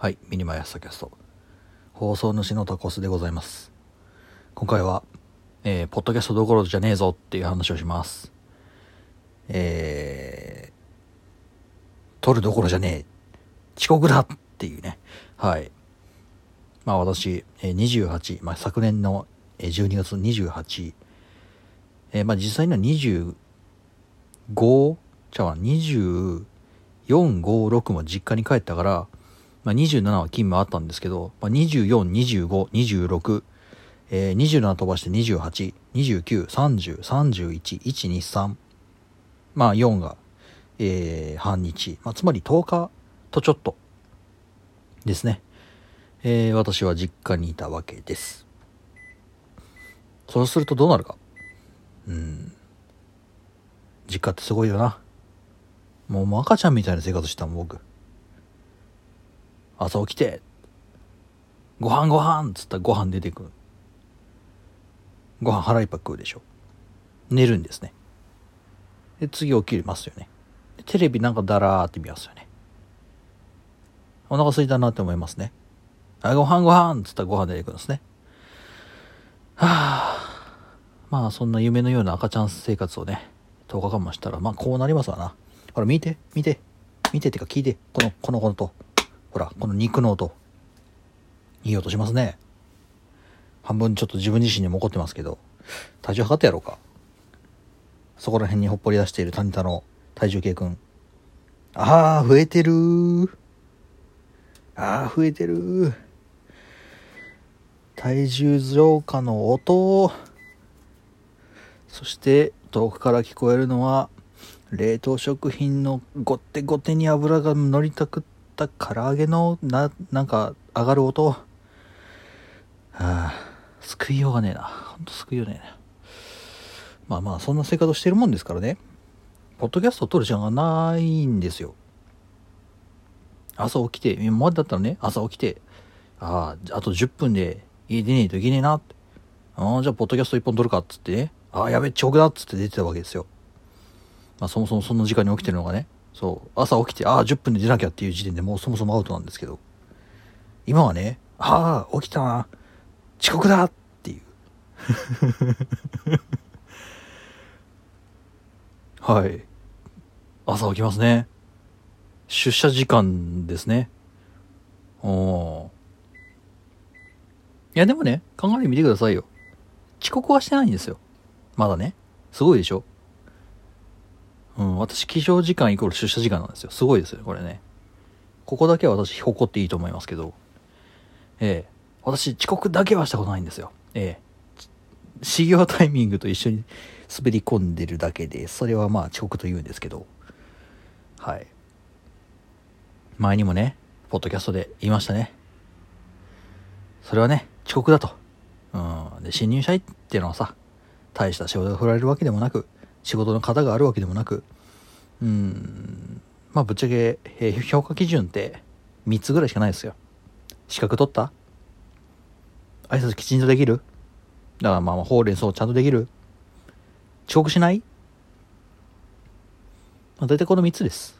はい、 miniMY朝tacast。放送主のタコスでございます。今回は、えー、ポッドキャストどころじゃねえぞっていう話をします。えー、撮るどころじゃねえ。遅刻だっていうね。はい。まあ私、え28、まあ昨年の12月28、えーまあ実際には25、じゃあ24、5、6も実家に帰ったから、まあ、27は勤務あったんですけど、まあ、24、25、26、えー、27飛ばして28、29、30、31、1、2、3。まあ4が、えー、半日。まあ、つまり10日とちょっとですね。えー、私は実家にいたわけです。そうするとどうなるか。うん。実家ってすごいよな。もうもう赤ちゃんみたいな生活してたもん、僕。朝起きて、ご飯ご飯っつったらご飯出てくる。ご飯腹いっぱい食うでしょ。寝るんですね。で、次起きますよね。テレビなんかだらーって見ますよね。お腹空いたなって思いますね。あ、ご飯ご飯っつったらご飯出てくるんですね。はあ。まあ、そんな夢のような赤ちゃん生活をね、10日間もしたら、まあ、こうなりますわな。ほら、見て、見て、見てってか聞いて、この、この音。ほら、この肉の音。いい音しますね。半分ちょっと自分自身にも怒ってますけど、体重測ってやろうか。そこら辺にほっぽり出しているタニタの体重計くん。ああ、増えてるー。ああ、増えてるー。体重増加の音。そして、遠くから聞こえるのは、冷凍食品のごってごてに油が乗りたくってた唐揚げのな、なんか上がる音。はあ、救いようがねえな。ほんと救いようねえな。まあまあ、そんな生活をしてるもんですからね。ポッドキャストを撮る時間がないんですよ。朝起きて、今までだったらね、朝起きて、ああ、あと10分で家出ねえといけねえなって。ああ、じゃあ、ポッドキャスト一本撮るかっつってね。ああ、やべえ、遅刻だっつって出てたわけですよ。まあ、そもそもその時間に起きてるのがね、そう、朝起きて、ああ、10分で出なきゃっていう時点でもうそもそもアウトなんですけど、今はね、ああ、起きたな、遅刻だっていう。はい。朝起きますね。出社時間ですね。おー。いやでもね、考えてみてくださいよ。遅刻はしてないんですよ。まだね。すごいでしょうん、私、起床時間イコール出社時間なんですよ。すごいですよね、これね。ここだけは私、誇っていいと思いますけど。ええ私、遅刻だけはしたことないんですよ。ええ始業タイミングと一緒に滑り込んでるだけで、それはまあ遅刻と言うんですけど。はい。前にもね、ポッドキャストで言いましたね。それはね、遅刻だと。うん。で、新入社員っていうのはさ、大した仕事が振られるわけでもなく、仕事の型があるわけでもなく、うん、まあぶっちゃけ、えー評価基準って3つぐらいしかないですよ。資格取った？挨拶きちんとできる？だからまあまあ、ほうれん草ちゃんとできる？遅刻しない？まあ大体この3つです。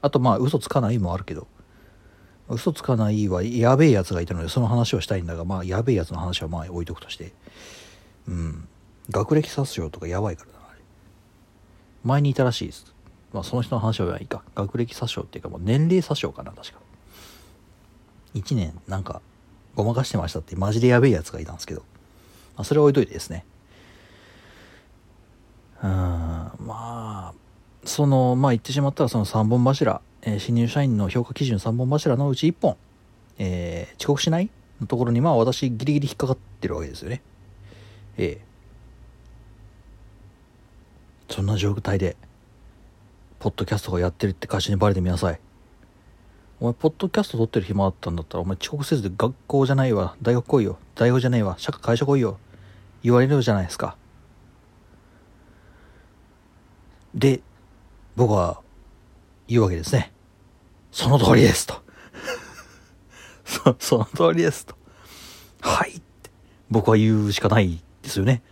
あとまあ、嘘つかないもあるけど、嘘つかないはやべえやつがいたので、その話をしたいんだが、まあ、やべえやつの話はまあ置いとくとして、うん。学歴詐称とかやばいから、前にいたらしいです。まあ、その人の話はいいか。学歴詐称っていうか、もう年齢詐称かな、確か。1年、なんか、ごまかしてましたって、マジでやべえやつがいたんですけど。まあ、それは置いといてですね。うん、まあ、その、まあ言ってしまったらその3本柱、えー新入社員の評価基準3本柱のうち1本、えー遅刻しないのところにまあ私ギリギリ引っかかってるわけですよね。ええそんな状態で、ポッドキャストがやってるって会社にバレてみなさい。お前、ポッドキャスト撮ってる暇あったんだったら、お前遅刻せずで学校じゃないわ、大学来いよ、大学じゃないわ、社会社来いよ、言われるじゃないですか。で、僕は言うわけですね。その通りですと。そ、その通りですと。はいって僕は言うしかないですよね。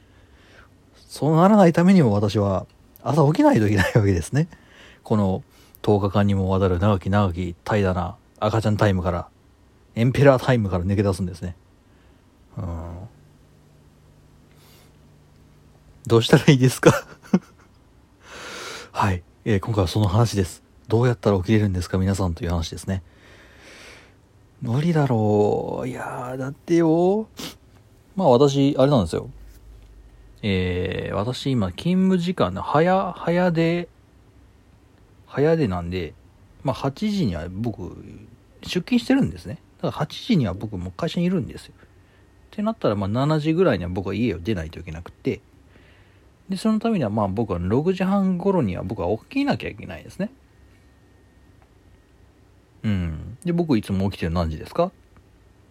そうならないためにも私は朝起きないといけないわけですね。この10日間にもわたる長き長き怠惰な赤ちゃんタイムからエンペラータイムから抜け出すんですね。うん。どうしたらいいですか？はい。えー今回はその話です。どうやったら起きれるんですか？皆さんという話ですね。無理だろう。いやー、だってよ。まあ私、あれなんですよ。えー、私今勤務時間の早、早で、早でなんで、まあ8時には僕、出勤してるんですね。だから8時には僕も会社にいるんですよ。ってなったらまあ7時ぐらいには僕は家を出ないといけなくて、で、そのためにはまあ僕は6時半頃には僕は起きなきゃいけないですね。うん。で、僕いつも起きてる何時ですか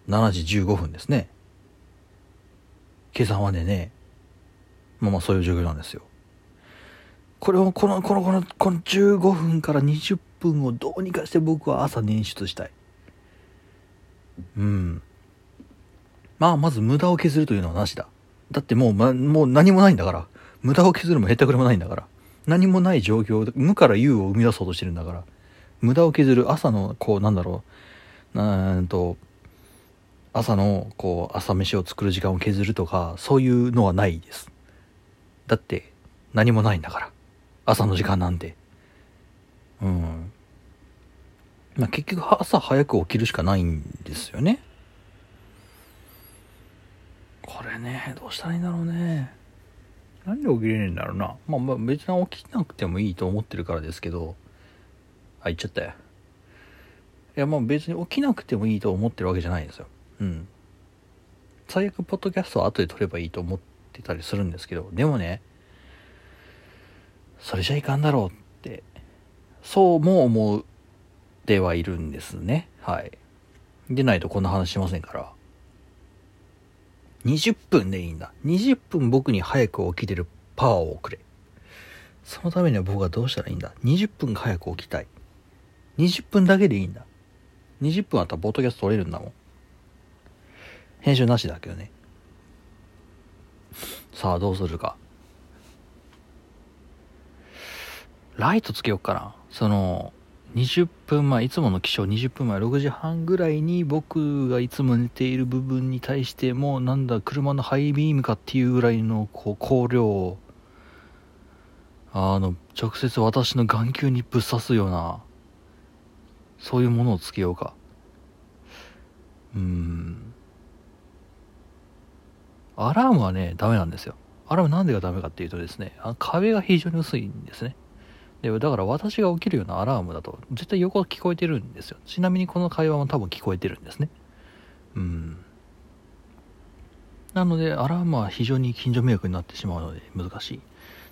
?7 時15分ですね。今朝までね、まあまあそういう状況なんですよ。これを、この、この、この、この15分から20分をどうにかして僕は朝捻出したい。うん。まあ、まず無駄を削るというのはなしだ。だってもう、ま、もう何もないんだから。無駄を削るもへったくれもないんだから。何もない状況、無から有を生み出そうとしてるんだから。無駄を削る朝の、こう、なんだろう。うんと、朝の、こう、朝飯を作る時間を削るとか、そういうのはないです。だって、何もないんだから。朝の時間なんて。うん。まあ、結局、朝早く起きるしかないんですよね。これね、どうしたらいいんだろうね。なんで起きれねえんだろうな。まあまあ別に起きなくてもいいと思ってるからですけど。あ、言っちゃったよ。いやまあ別に起きなくてもいいと思ってるわけじゃないんですよ。うん。最悪、ポッドキャストは後で撮ればいいと思ってたりするんですけど、でもね、それじゃいかんだろうって、そうも思うではいるんですね。はい。でないとこんな話しませんから。20分でいいんだ。20分僕に早く起きれるパワーをくれ。そのためには僕はどうしたらいいんだ ?20 分早く起きたい。20分だけでいいんだ。20分あったらポッドキャスト撮れるんだもん。編集なしだけどね。さあ、どうするか。ライトつけようかな。その、20分前、いつもの起床20分前、6時半ぐらいに僕がいつも寝ている部分に対しても、なんだ、車のハイビームかっていうぐらいの、こう、光量を、あの、直接私の眼球にぶっ刺すような、そういうものをつけようか。うん。アラームはね、ダメなんですよ。アラームなんでがダメかっていうとですね、あ壁が非常に薄いんですね。で、だから私が起きるようなアラームだと、絶対横聞こえてるんですよ。ちなみにこの会話も多分聞こえてるんですね。うん。なので、アラームは非常に近所迷惑になってしまうので難しい。っ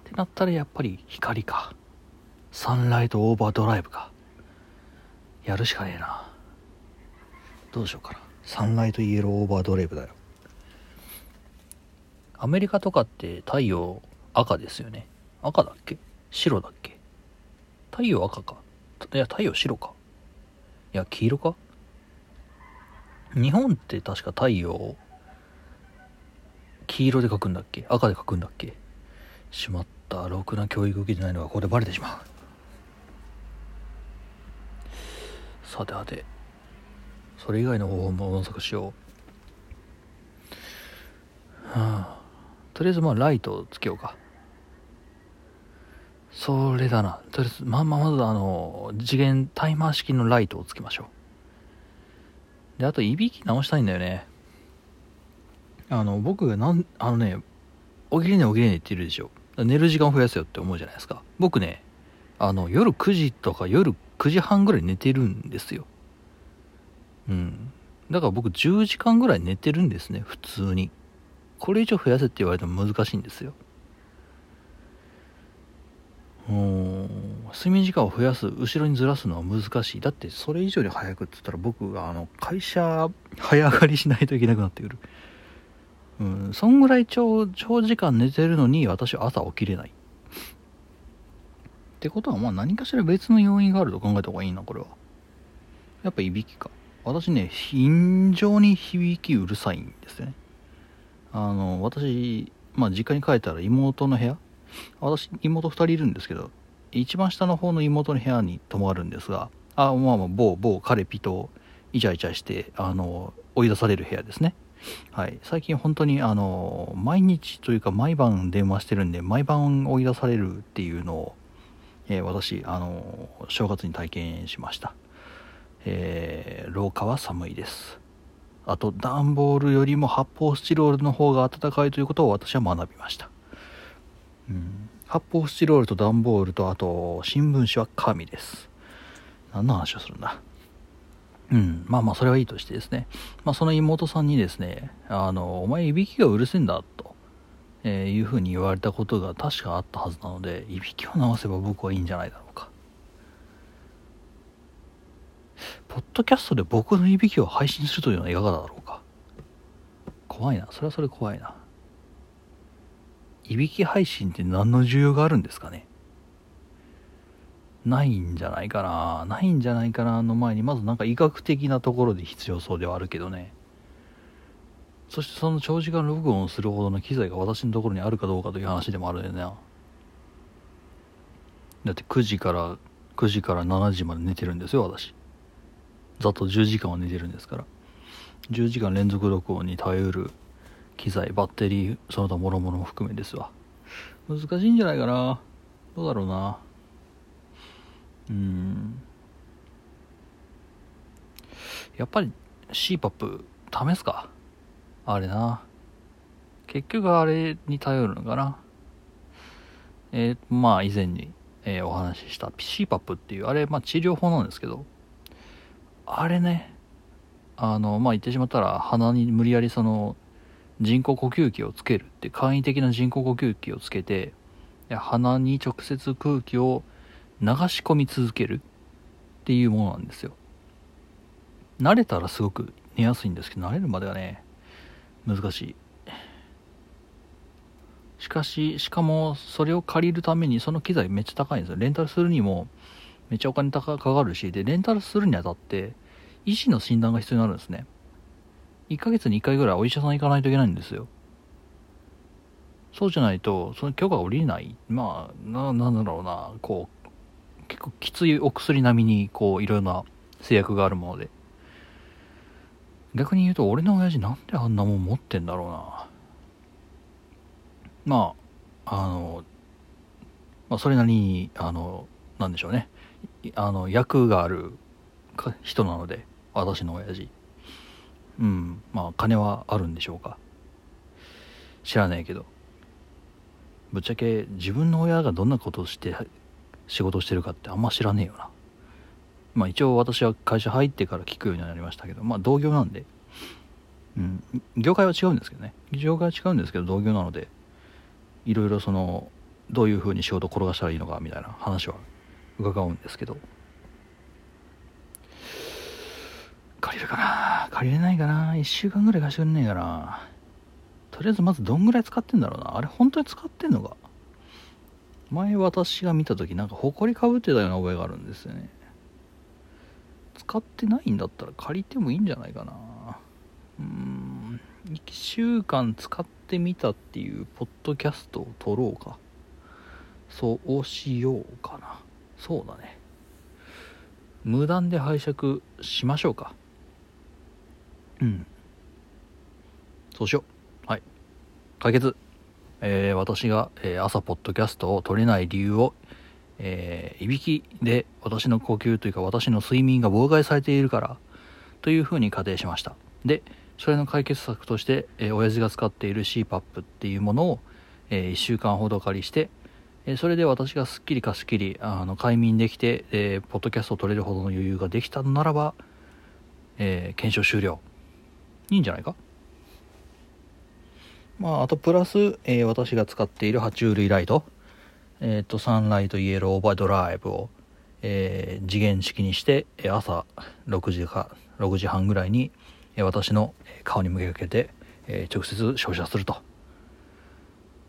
てなったらやっぱり光か。サンライトオーバードライブか。やるしかねえな。どうしようかな。サンライトイエローオーバードライブだよ。アメリカとかって太陽赤ですよね。赤だっけ？白だっけ？太陽赤か。いや、太陽白か。いや、黄色か？日本って確か太陽、黄色で書くんだっけ？赤で書くんだっけ？しまった。ろくな教育受けてないのがここでバレてしまう。さてはて、それ以外の方法も模索しよう。はあ、とりあえずまあライトをつけようか。それだな。とりあえず、まあまあまずあの、次元タイマー式のライトをつけましょう。で、あと、いびき直したいんだよね。あの、僕がなん、あのね、起きれねえ起きれねえって言うでしょ。寝る時間を増やせよって思うじゃないですか。僕ね、あの、夜9時とか夜9時半ぐらい寝てるんですよ。うん。だから僕10時間ぐらい寝てるんですね、普通に。これ以上増やせって言われても難しいんですよ。うん睡眠時間を増やす後ろにずらすのは難しい。だってそれ以上に早くって言ったら僕があの会社早上がりしないといけなくなってくる。うんそんぐらい長長時間寝てるのに私は朝起きれない。ってことはまあ何かしら別の要因があると考えた方がいいなこれは。やっぱいびきか。私ね非常に響きうるさいんですよね。あの私まあ実家に帰ったら妹の部屋。私妹2人いるんですけど一番下の方の妹の部屋に泊まるんですがあまあまあ某某カレピとイチャイチャしてあの追い出される部屋ですね。はい。最近本当にあの毎日というか毎晩電話してるんで毎晩追い出されるっていうのを、え、私あの正月に体験しました。えー、廊下は寒いです。あと段ボールよりも発泡スチロールの方が暖かいということを私は学びました、うん、発泡スチロールと段ボールとあと新聞紙は紙です。何の話をするんだ。うん、まあまあそれはいいとしてですね、まあ、その妹さんにですねあのお前いびきがうるせえんだと、え、いうふうに言われたことが確かあったはずなのでいびきを直せば僕はいいんじゃないだろうか。ポッドキャストで僕のいびきを配信するというのはいかがだろうか。怖いな。それはそれ怖いな。いびき配信って何の需要があるんですかね。ないんじゃないかな。ないんじゃないかなの前にまずなんか医学的なところで必要そうではあるけどね。そしてその長時間録音をするほどの機材が私のところにあるかどうかという話でもあるよねだって9時から9時から7時まで寝てるんですよ私。ざっと10時間は寝てるんですから。10時間連続録音に耐えうる機材バッテリーその他諸々も含めですわ。難しいんじゃないかな。どうだろうな。うん。やっぱり CPAP 試すか。あれな。結局あれに頼るのかな。えー、まあ以前に、えー、お話しした CPAP っていうあれ、まあ、治療法なんですけど。あれね、あの、まあ、言ってしまったら、鼻に無理やりその、人工呼吸器をつけるって、簡易的な人工呼吸器をつけて、鼻に直接空気を流し込み続けるっていうものなんですよ。慣れたらすごく寝やすいんですけど、慣れるまではね、難しい。しかし、しかも、それを借りるために、その機材めっちゃ高いんですよ。レンタルするにも、めっちゃお金かかるし、で、レンタルするにあたって、医師の診断が必要になるんですね。1ヶ月に1回ぐらいお医者さん行かないといけないんですよ。そうじゃないと、その許可が下りない。まあ、な、なんだろうな、こう、結構きついお薬並みに、こう、いろいろな制約があるもので。逆に言うと、俺の親父なんであんなもん持ってんだろうな。まあ、あの、まあ、それなりに、あの、なんでしょうね。あの役がある人なので私の親父。うんまあ金はあるんでしょうか。知らないけど。ぶっちゃけ自分の親がどんなことをして仕事してるかってあんま知らねえよな。まあ一応私は会社入ってから聞くようになりましたけどまあ同業なんで。うん業界は違うんですけどね。業界は違うんですけど同業なのでいろいろそのどういうふうに仕事を転がしたらいいのかみたいな話は伺うんですけど。借りるかな？借りれないかな？1週間ぐらい貸してくんねえかな？とりあえずまずどんぐらい使ってんだろうな？あれ本当に使ってんのか？前私が見た時なんか埃かぶってたような覚えがあるんですよね。使ってないんだったら借りてもいいんじゃないかな？うん。1週間使ってみたっていうポッドキャストを撮ろうか。そうしようかな。そうだね。無断で拝借しましょうか。うん。そうしよう。はい。解決。えー、私が、えー、朝ポッドキャストを撮れない理由をえー、いびきで私の呼吸というか私の睡眠が妨害されているからというふうに仮定しました。でそれの解決策として、えー、親父が使っている CPAP っていうものを、えー、1週間ほど借りしてえそれで私がすっきりかすっきりあの快眠できて、えー、ポッドキャストを撮れるほどの余裕ができたならば、えー、検証終了。いいんじゃないか？まああとプラス、えー、私が使っている爬虫類ライト。えっ、とサンライトイエローオーバードライブを、え次元式にして朝6時か6時半ぐらいに私の顔に向けかけて、え直接照射すると。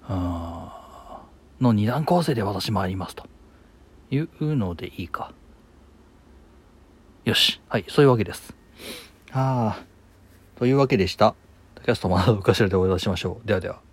あの二段構成で私参りますというのでいいか。よし。はい、そういうわけです。ああ。というわけでした。キャストまだお頭でお会いしましょう。ではでは。